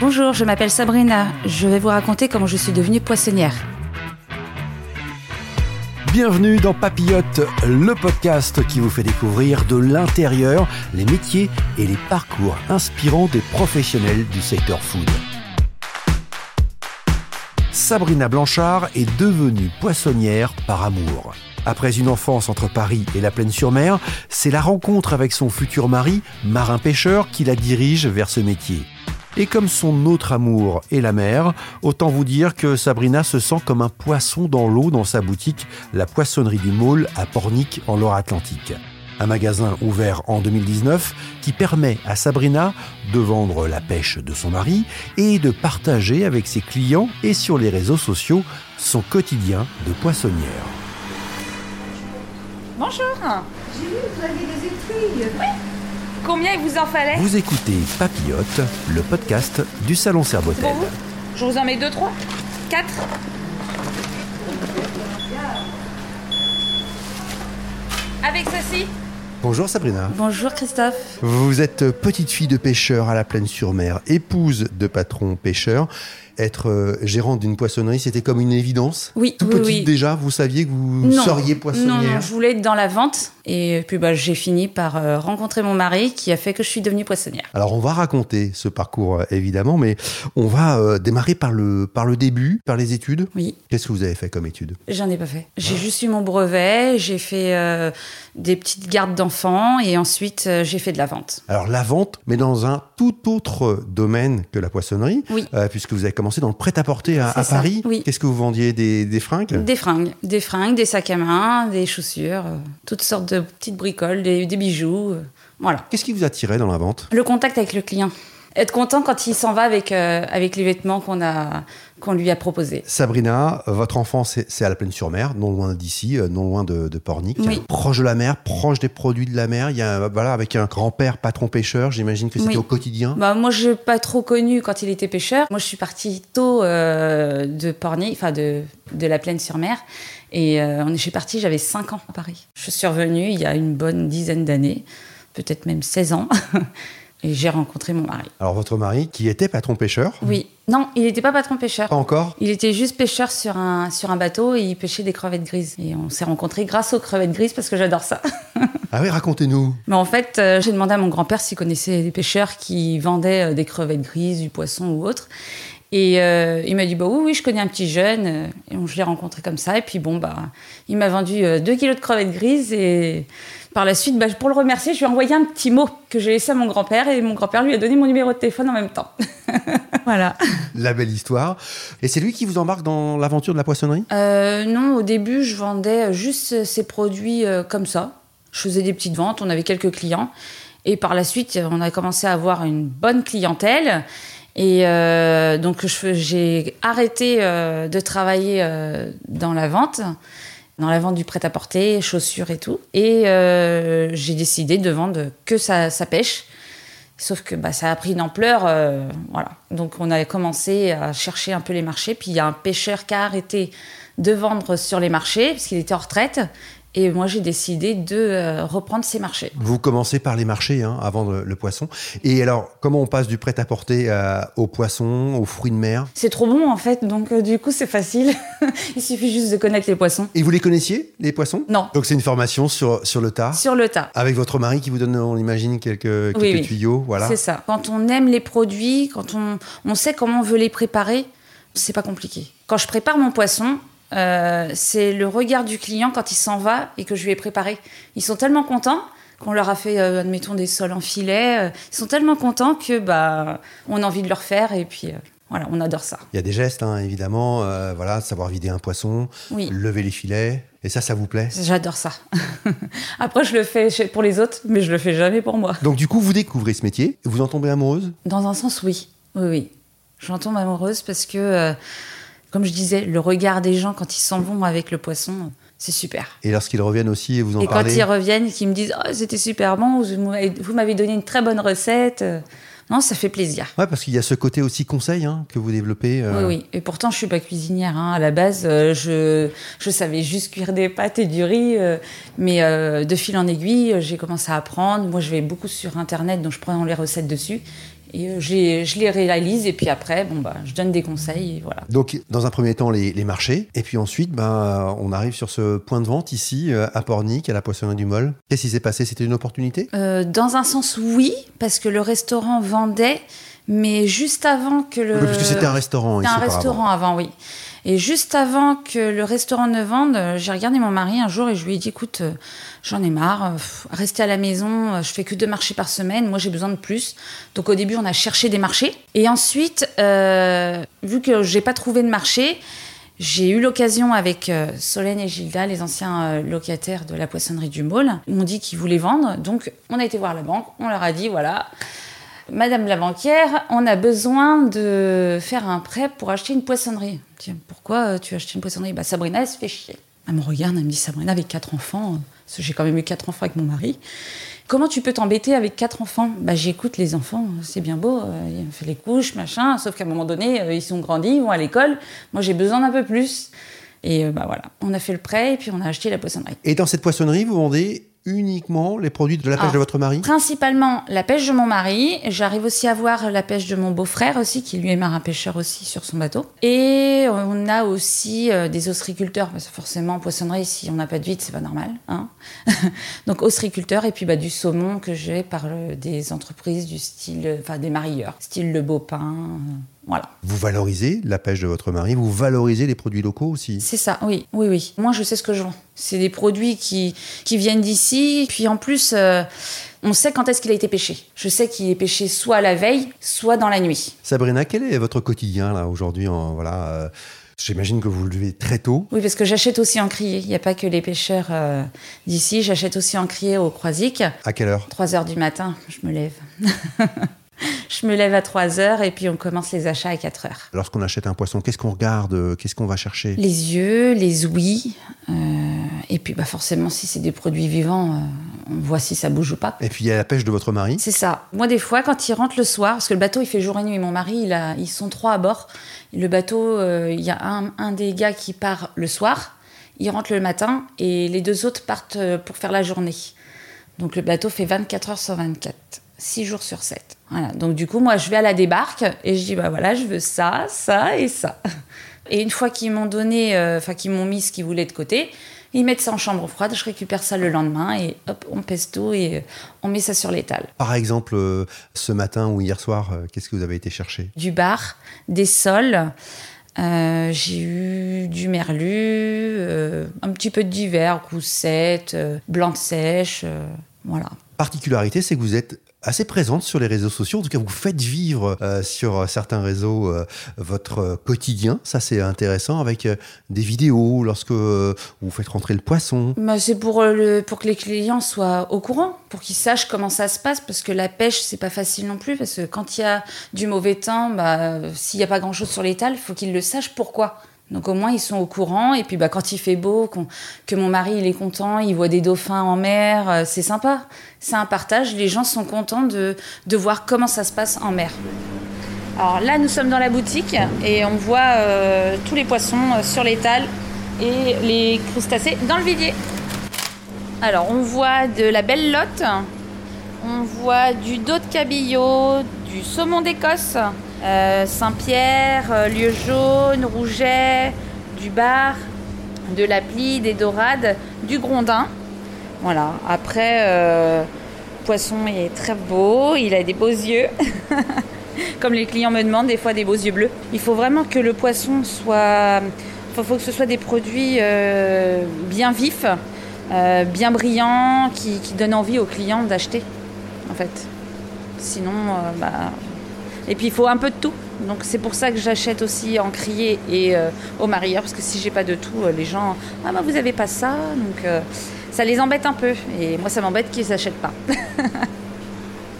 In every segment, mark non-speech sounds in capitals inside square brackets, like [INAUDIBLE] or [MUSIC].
Bonjour, je m'appelle Sabrina. Je vais vous raconter comment je suis devenue poissonnière. Bienvenue dans Papillote, le podcast qui vous fait découvrir de l'intérieur les métiers et les parcours inspirants des professionnels du secteur food. Sabrina Blanchard est devenue poissonnière par amour. Après une enfance entre Paris et la Plaine-sur-Mer, c'est la rencontre avec son futur mari, marin-pêcheur, qui la dirige vers ce métier. Et comme son autre amour est la mer, autant vous dire que Sabrina se sent comme un poisson dans l'eau dans sa boutique, la Poissonnerie du Môle à Pornic en Loire-Atlantique. Un magasin ouvert en 2019 qui permet à Sabrina de vendre la pêche de son mari et de partager avec ses clients et sur les réseaux sociaux son quotidien de poissonnière. Bonjour. J'ai vu que vous aviez des études. Combien il vous en fallait Vous écoutez Papillote, le podcast du Salon Serbotel. Pour vous Je vous en mets deux, trois Quatre Avec ceci Bonjour Sabrina. Bonjour Christophe. Vous êtes petite fille de pêcheur à la Plaine-sur-Mer, épouse de patron pêcheur. Être euh, gérante d'une poissonnerie, c'était comme une évidence. Oui, Tout oui, petite oui. déjà, vous saviez que vous Non. seriez poissonnière. non, je voulais être dans la vente. Et puis bah, j'ai fini par euh, rencontrer mon mari qui a fait que je suis devenue poissonnière. Alors on va raconter ce parcours euh, évidemment, mais on va euh, démarrer par le, par le début, par les études. Oui, Qu'est-ce que vous avez fait comme études j'en ai pas fait. J'ai juste eu mon brevet, j'ai fait euh, des petites gardes d'enfants et ensuite euh, j'ai fait de la vente. Alors la vente, mais dans un tout autre domaine que la poissonnerie, Oui. puisque vous avez commencé dans le prêt-à-porter à, Paris. oui. Qu'est-ce que vous vendiez des, des fringues? Des fringues, des fringues, des sacs à main, des chaussures, euh, toutes sortes de petites bricoles, des, des bijoux. euh, voilà. Qu'est-ce qui vous attirait dans la vente? Le contact avec le client. Être content quand il s'en va avec, euh, avec les vêtements qu'on a qu'on lui a proposés. Sabrina, votre enfance, c'est- à la Plaine-sur-Mer, non loin d'ici, euh, non loin de, de Pornic. Oui. Proche de la mer, proche des produits de la mer. Il y a, voilà, avec un grand-père patron pêcheur, j'imagine que c'était Oui. au quotidien. Bah, moi, je n'ai pas trop connu quand il était pêcheur. Moi, je suis partie tôt euh, de Pornic, enfin de, de la Plaine-sur-Mer. Et euh, je suis partie, j'avais 5 ans à Paris. Je suis revenue il y a une bonne dizaine d'années, peut-être même 16 ans. [LAUGHS] et j'ai rencontré mon mari. Alors votre mari, qui était patron pêcheur, Oui. Non, il n'était pas patron pêcheur. pas encore Il était juste pêcheur sur un, sur un bateau et il pêchait des crevettes grises. Et on s'est rencontrés grâce aux crevettes grises parce que j'adore ça. [LAUGHS] Ah oui, racontez-nous. Mais en fait, euh, j'ai demandé à mon grand-père s'il connaissait des pêcheurs qui vendaient euh, des crevettes grises, du poisson ou autre. Et euh, il m'a dit bah oui, oui, je connais un petit jeune. Euh, Et on, je l'ai rencontré comme ça. Et puis bon, bah, il m'a vendu 2 kilos de crevettes grises. Et par la suite, bah, pour le remercier, je lui ai envoyé un petit mot que j'ai laissé à mon grand-père. Et mon grand-père lui a donné mon numéro de téléphone en même temps. [LAUGHS] voilà. La belle histoire. Et c'est lui qui vous embarque dans l'aventure de la poissonnerie? Euh, non, au début, je vendais juste ces produits euh, comme ça. Je faisais des petites ventes, on avait quelques clients. Et par la suite, on a commencé à avoir une bonne clientèle. Et euh, donc, j'ai arrêté euh, de travailler euh, dans la vente, dans la vente du prêt-à-porter, chaussures et tout. Et j'ai décidé de vendre que sa, pêche. Sauf que bah, ça a pris une ampleur. voilà. Donc, on a commencé à chercher un peu les marchés. Puis, il y a un pêcheur qui a arrêté de vendre sur les marchés, parce qu'il était en retraite. Et moi, j'ai décidé de euh, reprendre ces marchés. Vous commencez par les marchés hein, à vendre le poisson. Et alors, comment on passe du prêt-à-porter euh, au poisson, aux fruits de mer? C'est trop bon, en fait. Donc, euh, du coup, c'est facile. [LAUGHS] il suffit juste de connaître les poissons. Et vous les connaissiez, les poissons? Non. Donc c'est une formation sur, sur le tas Sur le tas. Avec votre mari qui vous donne, on imagine, quelques, quelques Oui, oui. tuyaux. Voilà. C'est ça. Quand on aime les produits, quand on, on sait comment on veut les préparer, c'est pas compliqué. Quand je prépare mon poisson, euh, c'est le regard du client quand il s'en va et que je lui ai préparé. Ils sont tellement contents qu'on leur a fait, euh, admettons, des sols en filet. euh, ils sont tellement contents que bah, on a envie de leur faire et puis euh, voilà, on adore ça. Il y a des gestes, hein, évidemment. voilà, savoir vider un poisson, Oui. lever les filets. Et ça, ça vous plaît? J'adore ça. [LAUGHS] Après, je le fais pour les autres, mais je le fais jamais pour moi. Donc du coup, vous découvrez ce métier. Vous en tombez amoureuse? Dans un sens, oui. Oui, oui. J'en tombe amoureuse parce que, comme je disais, le regard des gens quand ils s'en vont avec le poisson, c'est super. Et lorsqu'ils reviennent aussi et vous en Et quand parlez ils reviennent, qu'ils me disent oh, c'était super bon, vous m'avez- donné une très bonne recette. Non, ça fait plaisir. Ouais, parce qu'il y a ce côté aussi conseil hein, que vous développez. euh, Oui, oui. Et pourtant, je suis pas cuisinière. hein. À la base, euh, je, je savais juste cuire des pâtes et du riz. euh, mais de fil en aiguille, j'ai commencé à apprendre. Moi, je vais beaucoup sur Internet, donc je prends les recettes dessus. Et euh, je les, je les réalise et puis après, bon, bah, je donne des conseils. Et voilà. Donc, dans un premier temps, les, les marchés. Et puis ensuite, ben, on arrive sur ce point de vente ici, euh, à Pornic, à la Poissonnerie du Mol. Qu'est-ce qui s'est passé? C'était une opportunité? Euh, dans un sens, oui, parce que le restaurant vendait, mais juste avant que le. Oui, Parce que c'était un restaurant C'était un restaurant avant, oui. Et juste avant que le restaurant ne vende, euh, j'ai regardé mon mari un jour et je lui ai dit écoute, euh, j'en ai marre, euh, rester à la maison, je fais que deux marchés par semaine, moi j'ai besoin de plus. Donc au début, on a cherché des marchés. Et ensuite, vu que j'ai pas trouvé de marché, j'ai eu l'occasion avec Solène et Gilda, les anciens locataires de la poissonnerie du Môle. M'ont dit qu'ils voulaient vendre. Donc, on a été voir la banque. On leur a dit voilà, Madame la banquière, on a besoin de faire un prêt pour acheter une poissonnerie. Tiens, pourquoi euh, tu as acheté une poissonnerie? Bah, Sabrina, elle se fait chier. Elle me regarde, elle me dit Sabrina, avec quatre enfants, que j'ai quand même eu quatre enfants avec mon mari. Comment tu peux t'embêter avec quatre enfants? Bah j'écoute les enfants, c'est bien beau, ils fait les couches, machin, sauf qu'à un moment donné, euh, ils sont grandis, ils vont à l'école. Moi j'ai besoin d'un peu plus. Et euh, bah voilà, on a fait le prêt et puis on a acheté la poissonnerie. Et dans cette poissonnerie, vous vendez uniquement les produits de la pêche de votre mari Principalement la pêche de mon mari. J'arrive aussi à voir la pêche de mon beau-frère aussi, qui lui est marin-pêcheur aussi sur son bateau. Et on a aussi euh, des ostréiculteurs, parce que forcément, poissonnerie, si on n'a pas de vide, c'est pas normal. Hein [LAUGHS] Donc ostréiculteurs et puis bah, du saumon que j'ai par euh, des entreprises du style, euh, enfin des marieurs, style Le Beaupin. Voilà. Vous valorisez la pêche de votre mari, vous valorisez les produits locaux aussi. C'est ça, oui, oui, oui. Moi, je sais ce que je vends. C'est des produits qui, qui viennent d'ici. Puis en plus, euh, on sait quand est-ce qu'il a été pêché. Je sais qu'il est pêché soit la veille, soit dans la nuit. Sabrina, quel est votre quotidien là aujourd'hui en- voilà, euh, J'imagine que vous le levez très tôt. Oui, parce que j'achète aussi en crié. Il n'y a pas que les pêcheurs euh, d'ici. J'achète aussi en crié au Croisic. À quelle heure? 3 heures du matin, je me lève. [LAUGHS] je me lève à 3 heures et puis on commence les achats à 4 heures. Lorsqu'on achète un poisson, qu'est-ce qu'on regarde euh, Qu'est-ce qu'on va chercher? Les yeux, les ouïes. euh, et puis bah, forcément, si c'est des produits vivants, euh, on voit si ça bouge ou pas. Et puis il y a la pêche de votre mari? C'est ça. Moi, des fois, quand il rentre le soir, parce que le bateau, il fait jour et nuit. Mon mari, il a, ils sont trois à bord. Le bateau, euh, il y a un, un des gars qui part le soir, il rentre le matin, et les deux autres partent pour faire la journée. Donc le bateau fait 24 heures sur 24, 6 jours sur 7. Voilà. Donc du coup, moi, je vais à la débarque et je dis, bah voilà, je veux ça, ça et ça. Et une fois qu'ils m'ont donné, euh, enfin qu'ils m'ont mis ce qu'ils voulaient de côté, ils mettent ça en chambre froide, je récupère ça le lendemain et hop, on pèse tout et euh, on met ça sur l'étal. Par exemple, euh, ce matin ou hier soir, qu'est-ce que vous avez été chercher? Du bar, des sols. Euh, j'ai eu du merlu, euh, un petit peu de divers, roussettes, euh, blanc de sèche, voilà. Particularité, c'est que vous êtes assez présente sur les réseaux sociaux. En tout cas, vous faites vivre euh, sur certains réseaux euh, votre euh, quotidien. Ça, c'est intéressant avec euh, des vidéos lorsque euh, vous faites rentrer le poisson. Bah, c'est pour, euh, pour que les clients soient au courant, pour qu'ils sachent comment ça se passe, parce que la pêche, c'est pas facile non plus, parce que quand il y a du mauvais temps, bah, s'il n'y a pas grand-chose sur l'étal, il faut qu'ils le sachent pourquoi. Donc au moins ils sont au courant et puis bah, quand il fait beau, que mon mari il est content, il voit des dauphins en mer, euh, c'est sympa. C'est un partage, les gens sont contents de, voir comment ça se passe en mer. Alors là nous sommes dans la boutique et on voit euh, tous les poissons euh, sur l'étal et les crustacés dans le vivier. Alors, on voit de la belle lotte, on voit du dos de cabillaud, du saumon d'Écosse, Saint-Pierre, euh, lieu jaune, rouget, du bar, de la plie, des dorades, du grondin. Voilà, après, euh, poisson est très beau, il a des beaux yeux. [LAUGHS] Comme les clients me demandent, des fois des beaux yeux bleus. Il faut vraiment que le poisson soit. Il faut que ce soit des produits euh, bien vifs, euh, bien brillants, qui, donnent envie aux clients d'acheter, en fait. Sinon, euh, bah. Et puis il faut un peu de tout. Donc c'est pour ça que j'achète aussi en crié et euh, au marieur, parce que si j'ai pas de tout, euh, les gens. Ah bah vous avez pas ça Donc euh, ça les embête un peu. Et moi ça m'embête qu'ils s'achètent pas. [LAUGHS]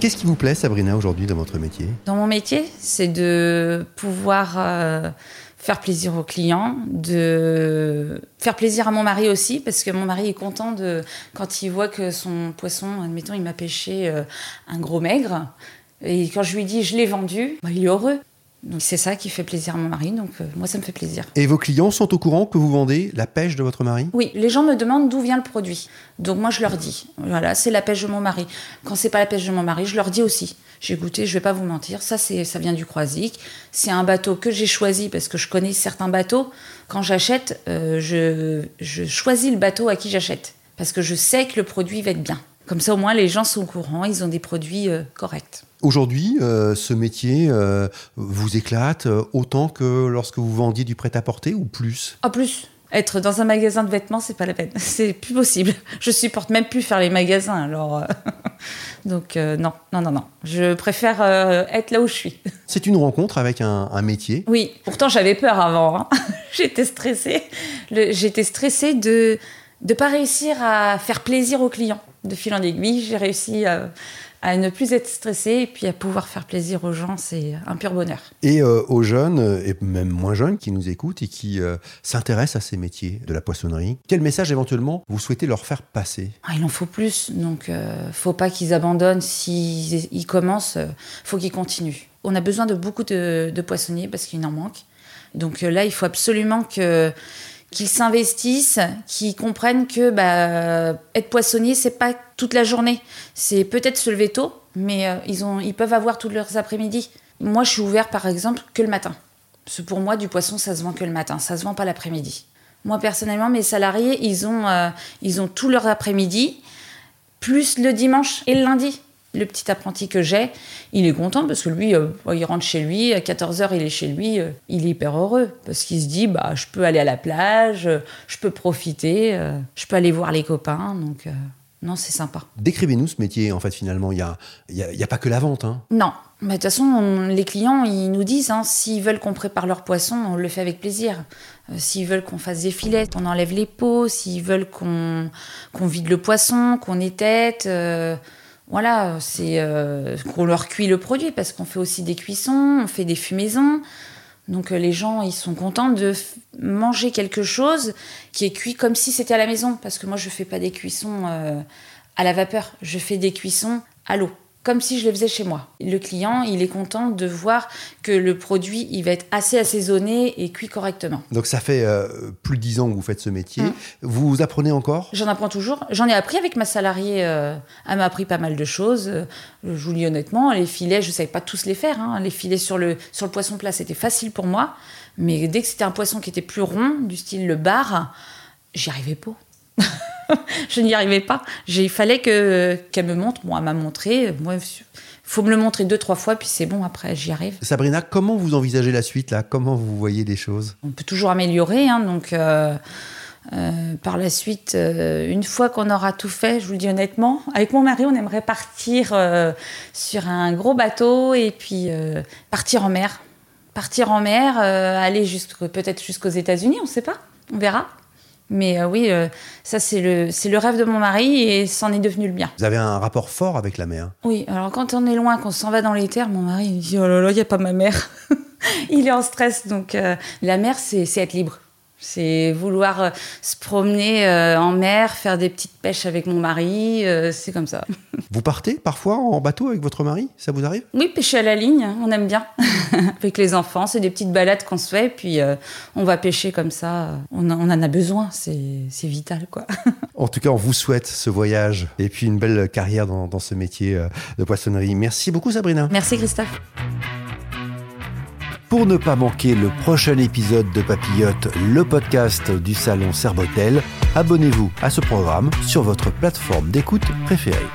Qu'est-ce qui vous plaît, Sabrina, aujourd'hui dans votre métier? Dans mon métier, c'est de pouvoir euh, faire plaisir aux clients, de faire plaisir à mon mari aussi, parce que mon mari est content de quand il voit que son poisson, admettons, il m'a pêché euh, un gros maigre, et quand je lui dis je l'ai vendu, bah, il est heureux. Donc c'est ça qui fait plaisir à mon mari, donc euh, moi ça me fait plaisir. Et vos clients sont au courant que vous vendez la pêche de votre mari? Oui, les gens me demandent d'où vient le produit. Donc moi je leur dis, voilà, c'est la pêche de mon mari. Quand c'est pas la pêche de mon mari, je leur dis aussi. J'ai goûté, je vais pas vous mentir, ça c'est ça vient du Croisic. C'est un bateau que j'ai choisi parce que je connais certains bateaux. Quand j'achète, euh, je, je choisis le bateau à qui j'achète parce que je sais que le produit va être bien. Comme ça au moins les gens sont au courant, ils ont des produits euh, corrects. Aujourd'hui, euh, ce métier euh, vous éclate autant que lorsque vous vendiez du prêt-à-porter ou plus? En plus, être dans un magasin de vêtements, c'est pas la peine. [LAUGHS] C'est plus possible. Je supporte même plus faire les magasins. Alors, [LAUGHS] donc non, non, non, non. Je préfère être là où je suis. [LAUGHS] C'est une rencontre avec un, un métier? Oui. Pourtant, j'avais peur avant. hein. J'étais stressée. J'étais stressée de de pas réussir à faire plaisir aux clients. De fil en aiguille, j'ai réussi à, à ne plus être stressée et puis à pouvoir faire plaisir aux gens. C'est un pur bonheur. Et euh, aux jeunes, et même moins jeunes, qui nous écoutent et qui euh, s'intéressent à ces métiers de la poissonnerie, quel message éventuellement vous souhaitez leur faire passer? Ah, il en faut plus, donc euh, faut pas qu'ils abandonnent. S'ils ils commencent, faut qu'ils continuent. On a besoin de beaucoup de, de poissonniers parce qu'il en manque. Donc là, il faut absolument que qu'ils s'investissent, qu'ils comprennent que bah, être poissonnier, c'est pas toute la journée. C'est peut-être se lever tôt, mais euh, ils, ont, ils peuvent avoir tous leurs après-midi. Moi, je suis ouvert, par exemple, que le matin. Parce pour moi, du poisson, ça se vend que le matin, ça se vend pas l'après-midi. Moi, personnellement, mes salariés, ils ont, euh, ils ont leur après-midi, plus le dimanche et le lundi. Le petit apprenti que j'ai, il est content parce que lui, euh, il rentre chez lui, à 14h, il est chez lui, euh, il est hyper heureux parce qu'il se dit, bah, je peux aller à la plage, euh, je peux profiter, je peux aller voir les copains, donc non, c'est sympa. Décrivez-nous ce métier, en fait, finalement. Il n'y a, y a- il y a pas que la vente. hein. Non, mais de toute façon, on- les clients, ils nous disent, hein, s'ils veulent qu'on prépare leur poisson, on le fait avec plaisir. Euh, s'ils veulent qu'on fasse des filets, on enlève les peaux. S'ils veulent qu'on qu'on vide le poisson, qu'on étête, euh, voilà, c'est euh, qu'on leur cuit le produit parce qu'on fait aussi des cuissons, on fait des fumaisons. Donc euh, les gens, ils sont contents de manger quelque chose qui est cuit comme si c'était à la maison. Parce que moi, je fais pas des cuissons euh, à la vapeur, je fais des cuissons à l'eau, comme si je les faisais chez moi. Le client, il est content de voir que le produit, il va être assez assaisonné et cuit correctement. Donc ça fait euh, plus de 10 ans que vous faites ce métier. Mm. Vous apprenez encore? J'en apprends toujours. J'en ai appris avec ma salariée. euh, elle m'a appris pas mal de choses. Euh, Je vous le dis honnêtement, les filets, je savais pas tous les faire. hein. Les filets sur le, sur le poisson plat, c'était facile pour moi. Mais dès que c'était un poisson qui était plus rond, du style le bar, j'y arrivais pas. [LAUGHS] je n'y arrivais pas. Il fallait que qu'elle me montre. Bon, elle m'a montré. Moi, faut me le montrer deux, trois fois, puis c'est bon. Après, j'y arrive. Sabrina, comment vous envisagez la suite là? Comment vous voyez les choses? On peut toujours améliorer. hein, donc, euh, euh, par la suite, euh, une fois qu'on aura tout fait, je vous le dis honnêtement, avec mon mari, on aimerait partir sur un gros bateau et puis partir en mer. Partir en mer, aller peut-être jusqu'aux États-Unis, on ne sait pas, on verra. Mais euh, oui, euh, ça c'est le, c'est le rêve de mon mari et c'en est devenu le mien. Vous avez un rapport fort avec la mer. Oui, alors quand on est loin, qu'on s'en va dans les terres, mon mari il dit Oh là là, il n'y a pas ma mère. [LAUGHS] il est en stress. Donc euh, la mer, c'est c'est être libre. C'est vouloir euh, se promener euh, en mer, faire des petites pêches avec mon mari. euh, c'est comme ça. [LAUGHS] Vous partez parfois en bateau avec votre mari Ça vous arrive? Oui, pêcher à la ligne, on aime bien. [LAUGHS] avec les enfants, c'est des petites balades qu'on se fait. Puis on va pêcher comme ça. On, en- a besoin. C'est vital, quoi. [LAUGHS] En tout cas, on vous souhaite ce voyage et puis une belle carrière dans, dans ce métier de poissonnerie. Merci beaucoup Sabrina. Merci, Christophe. Pour ne pas manquer le prochain épisode de Papillote, le podcast du salon Serbotel, abonnez-vous à ce programme sur votre plateforme d'écoute préférée.